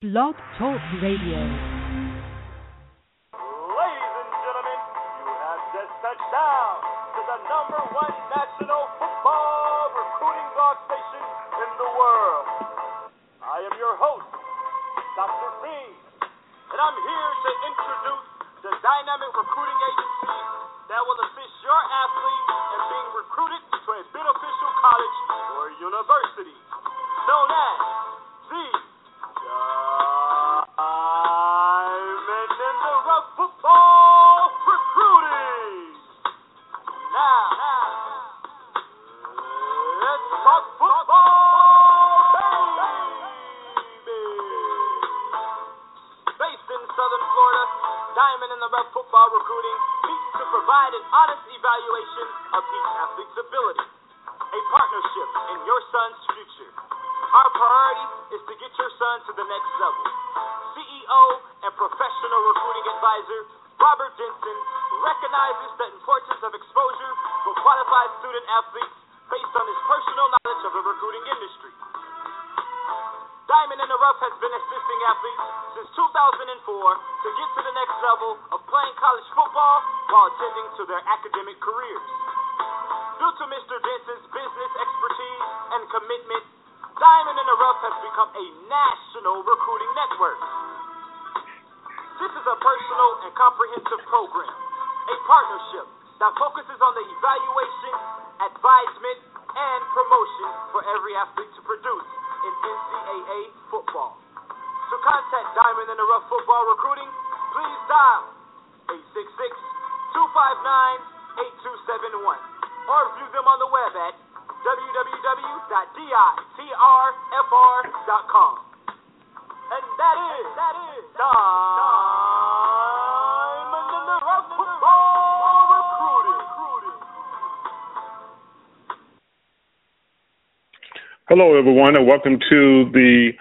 Blog Talk Radio. Ladies and gentlemen, you have just touched down to the number one national football recruiting blog station in the world. I am your host, Dr. B, and I'm here to introduce the dynamic recruiting agency that will assist your athlete in being recruited to a beneficial college or university, known as the next level. CEO and professional recruiting advisor Robert Denson recognizes the importance of exposure for qualified student athletes based on his personal knowledge of the recruiting industry. Diamond in the Rough has been assisting athletes since 2004 to get to the next level of playing college football while attending to their academic careers. Due to Mr. Denson's business expertise and commitment, Diamond in the Rough has become a national recruiting network. This is a personal and comprehensive program, a partnership that focuses on the evaluation, advisement, and promotion for every athlete to produce in NCAA football. To contact Diamond in the Rough Football Recruiting, please dial 866-259-8271 or view them on the web at www.ditrfr.com. And that is, that is Diamond in the Rough Football Recruiting. Hello, everyone, and welcome to the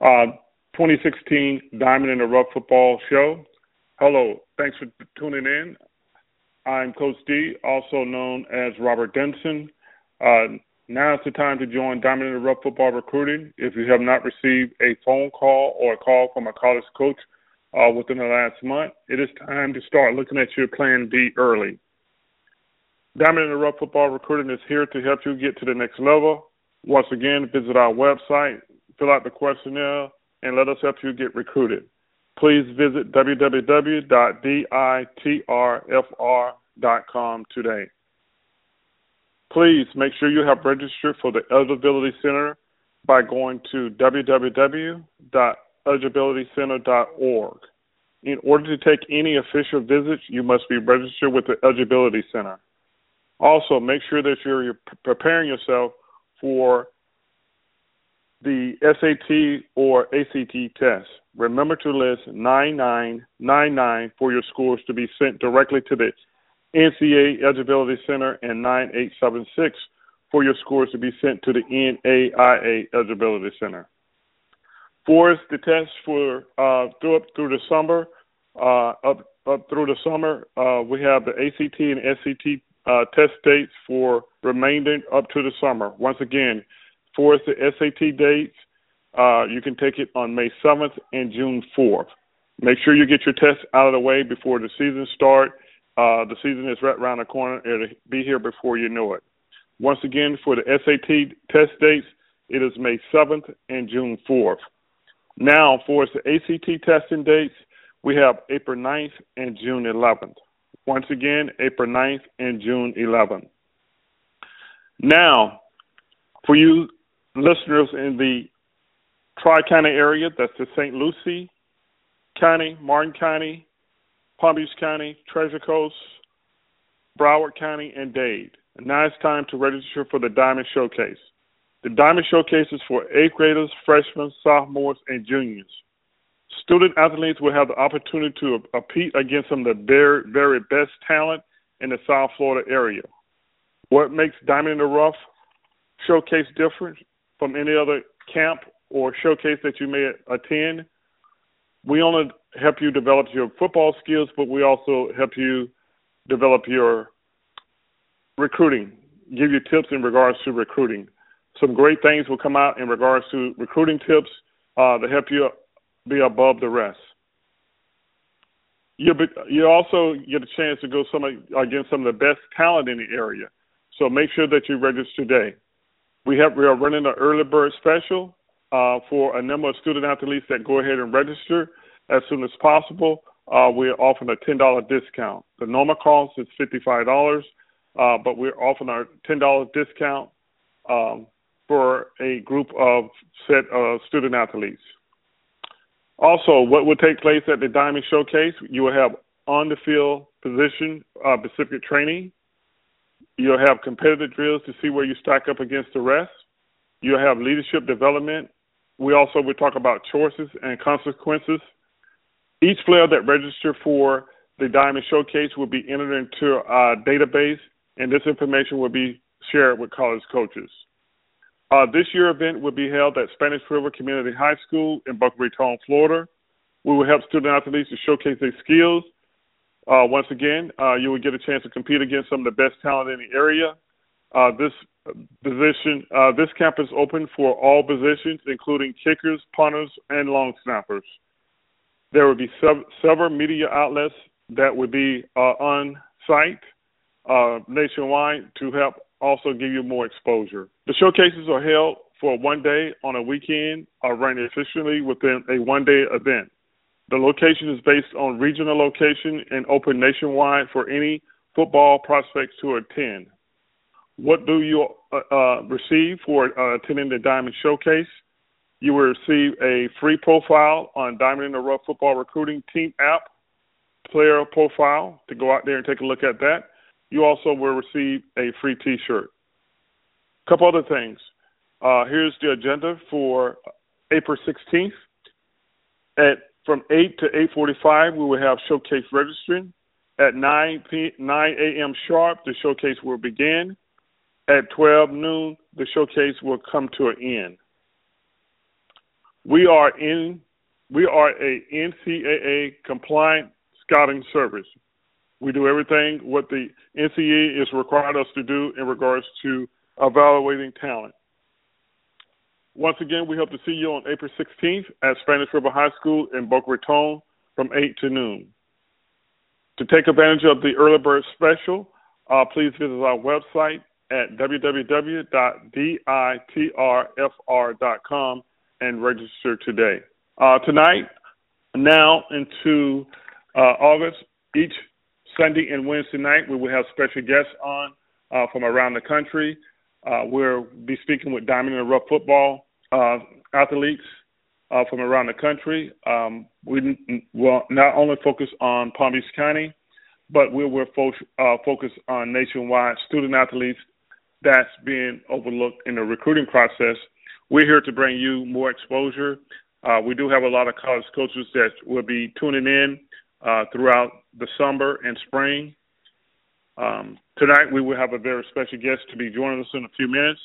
uh, 2016 Diamond in the Rough Football Show. Hello, thanks for tuning in. I'm Coach D, also known as Robert Denson. Uh, now is the time to join Diamond in the Rough Football Recruiting. If you have not received a phone call or a call from a college coach uh, within the last month, it is time to start looking at your plan B early. Diamond in the Rough Football Recruiting is here to help you get to the next level. Once again, visit our website, fill out the questionnaire, and let us help you get recruited. Please visit www.ditrfr.com today. Please make sure you have registered for the Eligibility Center by going to www.eligibilitycenter.org. In order to take any official visits, you must be registered with the Eligibility Center. Also, make sure that you're preparing yourself for the SAT or ACT test. Remember to list 9999 for your scores to be sent directly to the NCAA Eligibility Center and 9876 for your scores to be sent to the NAIA Eligibility Center. For us, the test for uh, through up through the summer, uh, up up through the summer, uh, we have the ACT and SAT uh, test dates for remaining up to the summer. Once again, for us, the SAT dates, uh, you can take it on May 7th and June 4th. Make sure you get your tests out of the way before the season starts. Uh, the season is right around the corner. It'll be here before you know it. Once again, for the SAT test dates, it is May 7th and June 4th. Now, for the ACT testing dates, we have April 9th and June 11th. Once again, April 9th and June 11th. Now, for you listeners in the Tri County area, that's the St. Lucie County, Martin County, Palm Beach County, Treasure Coast, Broward County, and Dade. And now it's time to register for the Diamond Showcase. The Diamond Showcase is for eighth graders, freshmen, sophomores, and juniors. Student athletes will have the opportunity to compete against some of the very, very best talent in the South Florida area. What makes Diamond in the Rough Showcase different from any other camp or showcase that you may attend? We only help you develop your football skills, but we also help you develop your recruiting, give you tips in regards to recruiting. Some great things will come out in regards to recruiting tips uh, to help you be above the rest. You you also get a chance to go some against some of the best talent in the area. So make sure that you register today. We have we are running an early bird special uh, for a number of student athletes that go ahead and register as soon as possible. Uh, we're offering a ten dollar discount. The normal cost is fifty five dollars, uh, but we're offering ten dollar discount um, for a group of set of student athletes. Also, what will take place at the Diamond Showcase, you will have on the field position uh, specific training. You'll have competitive drills to see where you stack up against the rest. You'll have leadership development. We also will talk about choices and consequences. Each player that registered for the Diamond Showcase will be entered into a database, and this information will be shared with college coaches. Uh, this year event will be held at Spanish River Community High School in Boca Raton, Florida. We will help student athletes to showcase their skills. Uh, once again, uh, you will get a chance to compete against some of the best talent in the area. Uh, this position, uh, this camp is open for all positions, including kickers, punters, and long snappers. There will be sub- several media outlets that will be uh, on site nationwide to help also give you more exposure. The showcases are held for one day on a weekend are run efficiently within a one day event. The location is based on regional location and open nationwide for any football prospects to attend. What do you uh, uh, receive for uh, attending the Diamond Showcase? You will receive a free profile on Diamond in the Rough Football Recruiting Team app, player profile to go out there and take a look at that you also will receive a free T-shirt. A couple other things. Uh, here's the agenda for April 16th. At from 8 to 8:45, we will have showcase registering. At 9 p 9 a.m. sharp, the showcase will begin. At 12 noon, the showcase will come to an end. We are in we are a NCAA compliant scouting service. We do everything what the NCAA is required us to do in regards to evaluating talent. Once again, we hope to see you on April 16th at Spanish River High School in Boca Raton from 8 to noon. To take advantage of the early bird special, uh, please visit our website at www.ditrfr.com and register today. Uh, tonight, now into uh, August, each Sunday and Wednesday night, we will have special guests on uh, from around the country. Uh, we'll be speaking with Diamond and Rough football uh, athletes uh, from around the country. Um, we will not only focus on Palm Beach County, but we will fo- focus on nationwide student athletes that's being overlooked in the recruiting process. We're here to bring you more exposure. Uh, we do have a lot of college coaches that will be tuning in uh, throughout the summer and spring. Um, tonight, we will have a very special guest to be joining us in a few minutes.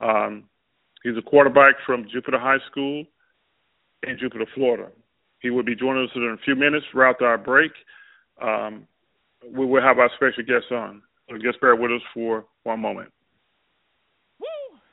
Um, he's a quarterback from Jupiter High School in Jupiter, Florida. He will be joining us in a few minutes after our break. Um, we will have our special guest on. So just bear with us for one moment.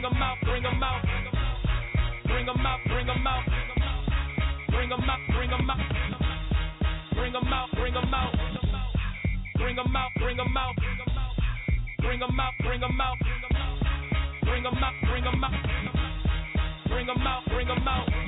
Bring them out, bring them out. Bring them out, bring them out. Bring them out, bring them out. Bring them out, bring them out. Bring them out, bring them out. Bring them out, bring them out. Bring them out, bring them out. Bring them out, bring them out.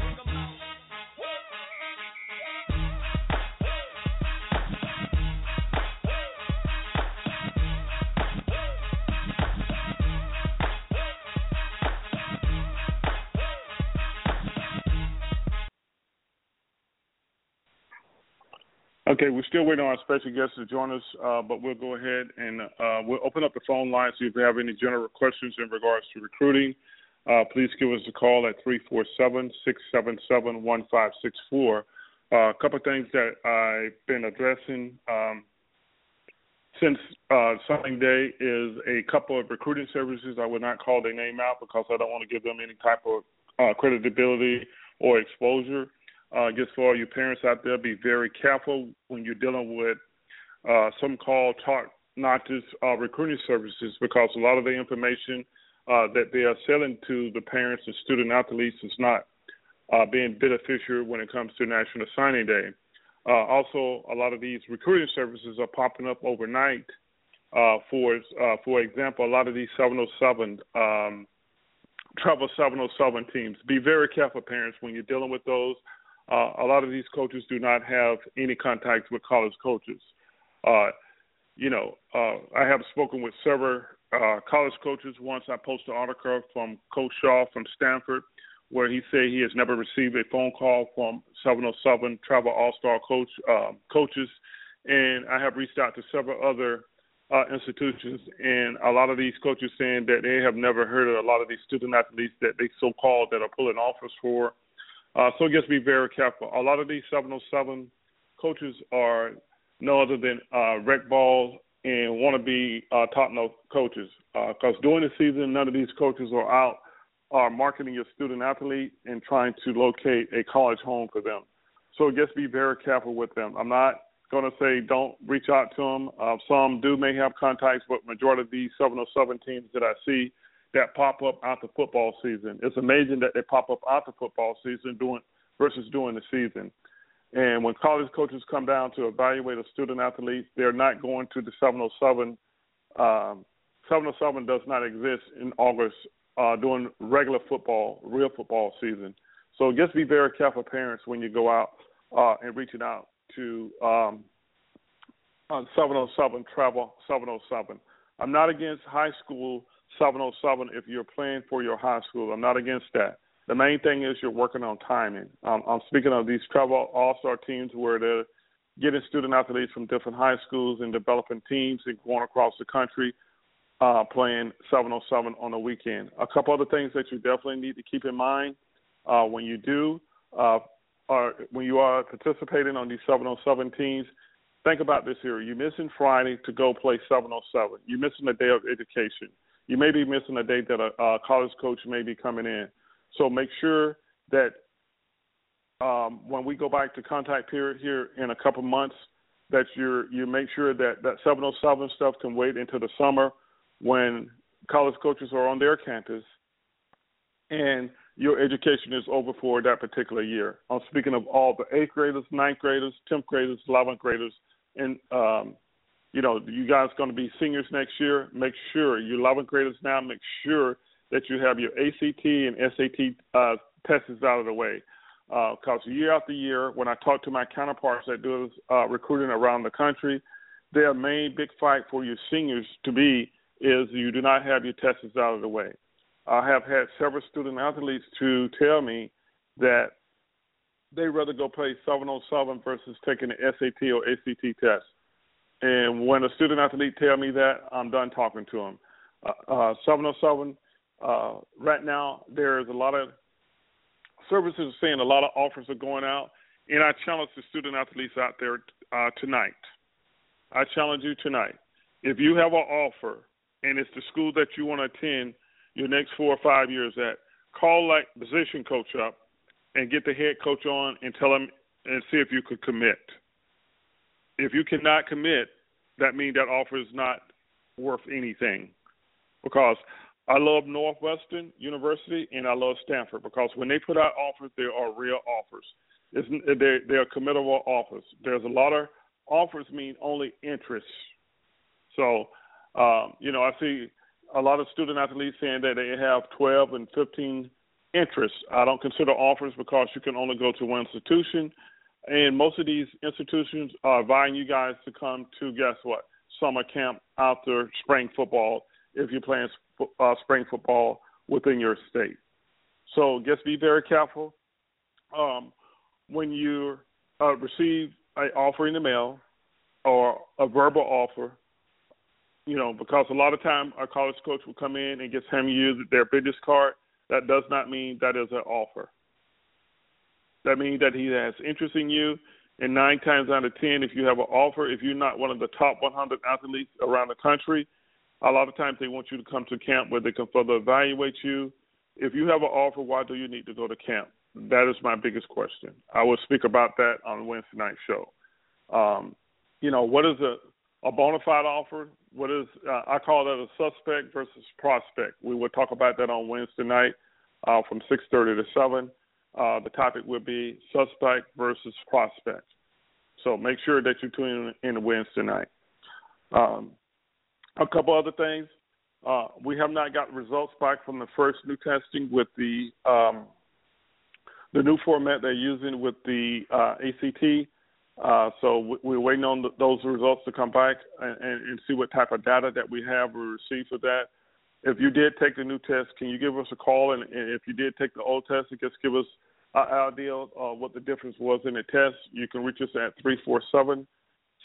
Okay, we're still waiting on our special guest to join us, uh, but we'll go ahead and uh, we'll open up the phone line. So if you have any general questions in regards to recruiting, uh, please give us a call at 347-677-1564. Uh, a couple of things that I've been addressing um, since uh, signing day is a couple of recruiting services. I would not call their name out because I don't want to give them any type of uh, credibility or exposure. Uh, just for all you parents out there, be very careful when you're dealing with uh, some call talk notches uh, recruiting services because a lot of the information uh, that they are selling to the parents and student athletes is not uh, being beneficial when it comes to National Signing Day. Uh, also, a lot of these recruiting services are popping up overnight. Uh, for uh, for example, a lot of these 707 um, travel 707 teams. Be very careful, parents, when you're dealing with those. Uh, a lot of these coaches do not have any contact with college coaches. Uh, you know, uh, I have spoken with several uh, college coaches. Once I posted an article from Coach Shaw from Stanford, where he said he has never received a phone call from 707 Travel All Star coach uh, coaches, and I have reached out to several other uh, institutions, and a lot of these coaches saying that they have never heard of a lot of these student athletes that they so called that are pulling offers for. Uh, so just be very careful. A lot of these 707 coaches are no other than uh, rec ball and want to be uh, top note coaches. Because uh, during the season, none of these coaches are out are marketing your student athlete and trying to locate a college home for them. So just be very careful with them. I'm not going to say don't reach out to them. Uh, some do may have contacts, but majority of these 707 teams that I see that pop up after football season. It's amazing that they pop up after football season doing versus during the season. And when college coaches come down to evaluate a student athlete, they're not going to the 707. Um, 707 does not exist in August uh, during regular football, real football season. So just be very careful, parents, when you go out uh, and reaching out to um, uh, 707 Travel 707. I'm not against high school 707 if you're playing for your high school. I'm not against that. The main thing is you're working on timing. Um, I'm speaking of these travel all-star teams where they're getting student athletes from different high schools and developing teams and going across the country uh, playing 707 on the weekend. A couple other things that you definitely need to keep in mind uh, when you do, uh, are, when you are participating on these 707 teams, think about this here. You're missing Friday to go play 707. You're missing a day of education. You may be missing a date that a, a college coach may be coming in. So make sure that um, when we go back to contact period here in a couple months, that you you make sure that that 707 stuff can wait until the summer when college coaches are on their campus and your education is over for that particular year. I'm speaking of all the eighth graders, ninth graders, tenth graders, eleventh graders. and um, you know you guys going to be seniors next year, make sure you're 11th graders now. Make sure that you have your ACT and SAT uh, tests out of the way. Because uh, year after year, when I talk to my counterparts that do uh, recruiting around the country, their main big fight for your seniors to be is you do not have your tests out of the way. I have had several student athletes to tell me that they rather go play 707 versus taking an SAT or ACT test. And when a student athlete tell me that, I'm done talking to them. Uh, uh, 707, uh, right now, there's a lot of services are saying a lot of offers are going out. And I challenge the student athletes out there uh, tonight. I challenge you tonight. If you have an offer and it's the school that you want to attend your next four or five years at, call that position coach up and get the head coach on and tell him and see if you could commit. If you cannot commit, that means that offer is not worth anything. Because I love Northwestern University and I love Stanford because when they put out offers, they are real offers. It's, they're, they're committable offers. There's a lot of offers mean only interest. So, um, you know, I see a lot of student athletes saying that they have 12 and 15 interests. I don't consider offers because you can only go to one institution, and most of these institutions are inviting you guys to come to guess what summer camp after spring football if you're playing uh, spring football within your state. So just be very careful um, when you uh, receive an offer in the mail or a verbal offer. You know, because a lot of time a college coach will come in and just hand you their business card that does not mean that is an offer. That means that he has interest in you. And nine times out of ten, if you have an offer, if you're not one of the top 100 athletes around the country, a lot of times they want you to come to camp where they can further evaluate you. If you have an offer, why do you need to go to camp? That is my biggest question. I will speak about that on Wednesday night show. Um, you know, what is a a bona fide offer. What is uh, I call that a suspect versus prospect. We will talk about that on Wednesday night uh, from 6:30 to 7. Uh, the topic will be suspect versus prospect. So make sure that you tune in in Wednesday night. Um, a couple other things. Uh, we have not got results back from the first new testing with the um, the new format they're using with the uh, ACT. Uh, so we're waiting on those results to come back and, and, see what type of data that we have or receive for that. If you did take the new test, can you give us a call? And, and if you did take the old test, just give us an idea of uh, what the difference was in the test. You can reach us at 347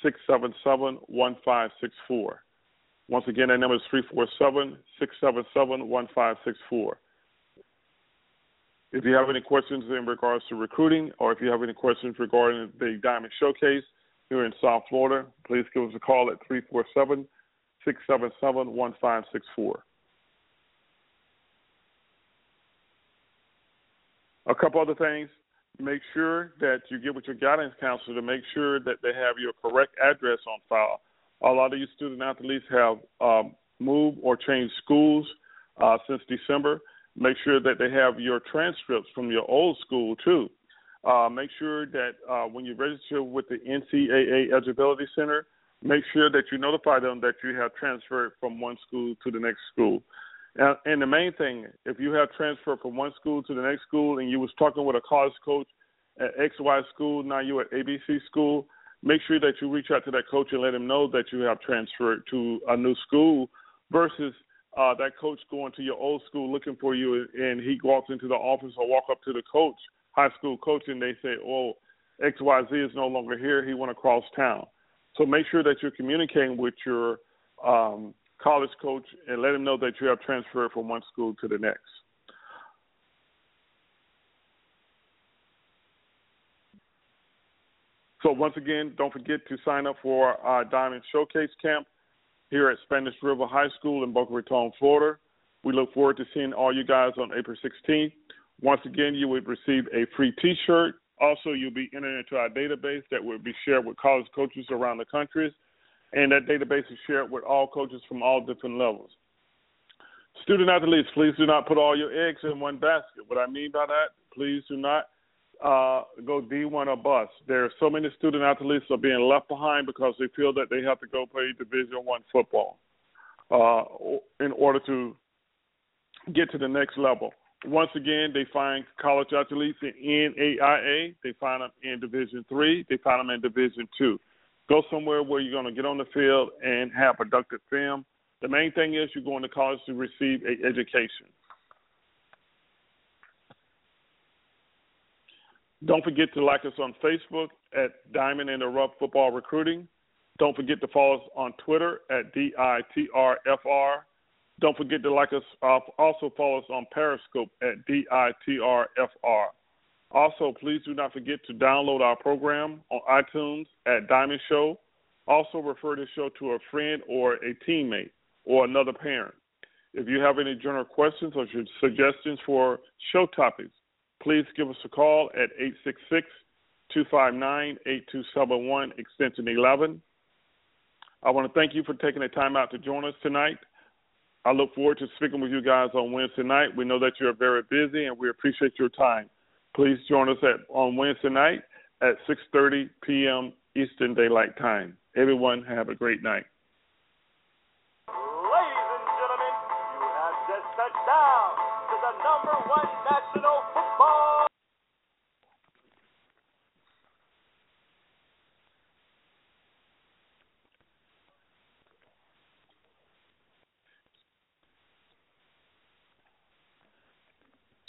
677 1564. Once again, that number is 347 677 1564. If you have any questions in regards to recruiting, or if you have any questions regarding the Diamond Showcase here in South Florida, please give us a call at 347 677 1564. A couple other things. Make sure that you get with your guidance counselor to make sure that they have your correct address on file. A lot of you student athletes have um, moved or changed schools uh, since December. Make sure that they have your transcripts from your old school too. Uh, make sure that uh, when you register with the NCAA Eligibility Center, make sure that you notify them that you have transferred from one school to the next school. And, and the main thing, if you have transferred from one school to the next school and you was talking with a college coach at XY school, now you're at ABC school, make sure that you reach out to that coach and let him know that you have transferred to a new school versus uh, that coach going to your old school looking for you, and he walks into the office or walk up to the coach, high school coach, and they say, "Oh, X Y Z is no longer here. He went across town." So make sure that you're communicating with your um, college coach and let him know that you have transferred from one school to the next. So once again, don't forget to sign up for our Diamond Showcase Camp here at Spanish River High School in Boca Raton, Florida. We look forward to seeing all you guys on April 16th. Once again, you would receive a free T-shirt. Also, you'll be entered into our database that will be shared with college coaches around the country, and that database is shared with all coaches from all different levels. Student athletes, please do not put all your eggs in one basket. What I mean by that, please do not. uh, go D1 or bust. There are so many student athletes are being left behind because they feel that they have to go play Division One football uh, in order to get to the next level. Once again, they find college athletes in NAIA. They find them in Division Three. They find them in Division Two. Go somewhere where you're going to get on the field and have a productive film. The main thing is you're going to college to receive an education. Don't forget to like us on Facebook at Diamond in the Rough Football Recruiting. Don't forget to follow us on Twitter at DITRFR. Don't forget to like us. Uh, also follow us on Periscope at DITRFR. Also, please do not forget to download our program on iTunes at Diamond Show. Also, refer this show to a friend or a teammate or another parent. If you have any general questions or suggestions for show topics, please give us a call at 866 259 8271, extension 11. I want to thank you for taking the time out to join us tonight. I look forward to speaking with you guys on Wednesday night. We know that you're very busy and we appreciate your time. Please join us at on Wednesday night at 6:30 p.m. Eastern Daylight Time. Everyone have a great night.